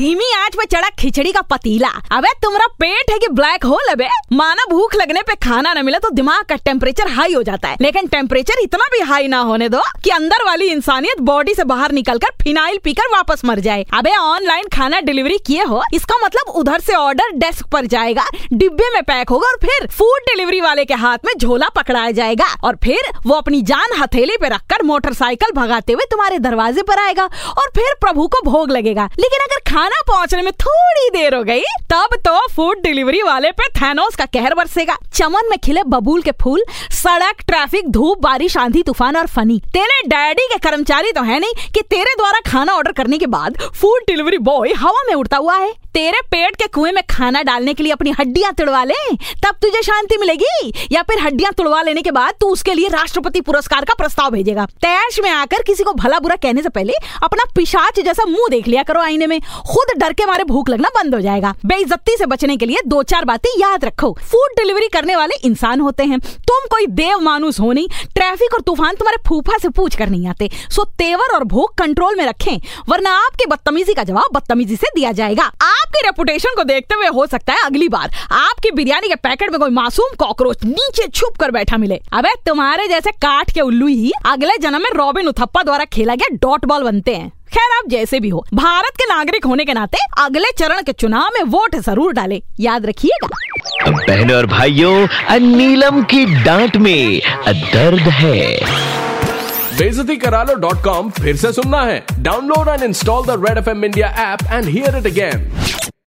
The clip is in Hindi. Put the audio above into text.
धीमी आँच पे चढ़ा खिचड़ी का पतीला। अबे तुम्हारा पेट है कि ब्लैक होल अबे माना भूख लगने पे खाना न मिले तो दिमाग का टेम्परेचर हाई हो जाता है। लेकिन टेम्परेचर इतना भी हाई ना होने दो कि अंदर वाली इंसानियत बॉडी से बाहर निकलकर फिनाइल पीकर वापस मर जाए। अबे ऑनलाइन खाना डिलीवरी किए हो, इसका मतलब उधर से ऑर्डर डेस्क पर जाएगा, डिब्बे में पैक होगा और फिर फ़ूड डिलीवरी वाले के हाथ में झोला पकड़ाया जाएगा और फिर वो अपनी जान हथेली पे रखकर मोटरसाइकिल भगाते हुए तुम्हारे दरवाजे पर आएगा और फिर प्रभु को भोग लगेगा। लेकिन अगर खाना पहुँचने में थोड़ी देर हो गई, तब तो फ़ूड डिलीवरी वाले पे थैनोस का कहर बरसेगा। चमन में खिले बबूल के फूल, सड़क ट्रैफ़िक धूप, बारिश, आंधी, तूफ़ान और फनी। तेरे डैडी के कर्मचारी तो है नहीं कि तेरे द्वारा खाना ऑर्डर करने के बाद फ़ूड डिलीवरी बॉय हवा में उड़ता हुआ है। तेरे पेट के कुएँ में खाना डालने के लिए अपनी हड्डियाँ तुड़वा ले, तब तुझे शांति मिलेगी। या फिर हड्डियाँ तुड़वा लेने के बाद तू उसके लिए राष्ट्रपति पुरस्कार का प्रस्ताव भेजेगा। तैश में आकर किसी को भला बुरा कहने से पहले अपना पिशाच जैसा मुँह देख लिया करो आईने में। खुद डर के मारे भूख लगना बंद हो जाएगा। बेइज्जती से बचने के लिए दो चार बातें याद रखो। फ़ूड डिलीवरी करने वाले इंसान होते हैं। तुम कोई देव मानुस हो नहीं। ट्रैफ़िक और तूफ़ान तुम्हारे फूफा से पूछ कर नहीं आते। सो तेवर और भूख कंट्रोल में रखें, वरना आपकी बदतमीजी का जवाब बदतमीजी से दिया जाएगा। आपकी रेपुटेशन को देखते हुए हो सकता है अगली बार आपकी बिरयानी के पैकेट में कोई मासूम कॉकरोच नीचे छुप कर बैठा मिले। अबे तुम्हारे जैसे काठ के उल्लू ही अगले जन्म में रॉबिन उथप्पा द्वारा खेला गया डॉट बॉल बनते हैं। खैर आप जैसे भी हो भारत के नागरिक होने के नाते अगले चरण के चुनाव में वोट ज़रूर डाले। याद रखिएगा। बहनों और भाइयों नीलम की डांट में दर्द है। बेजती करा लो डॉट कॉम फिर से सुनना है। Download and install the red F M India app and hear it again.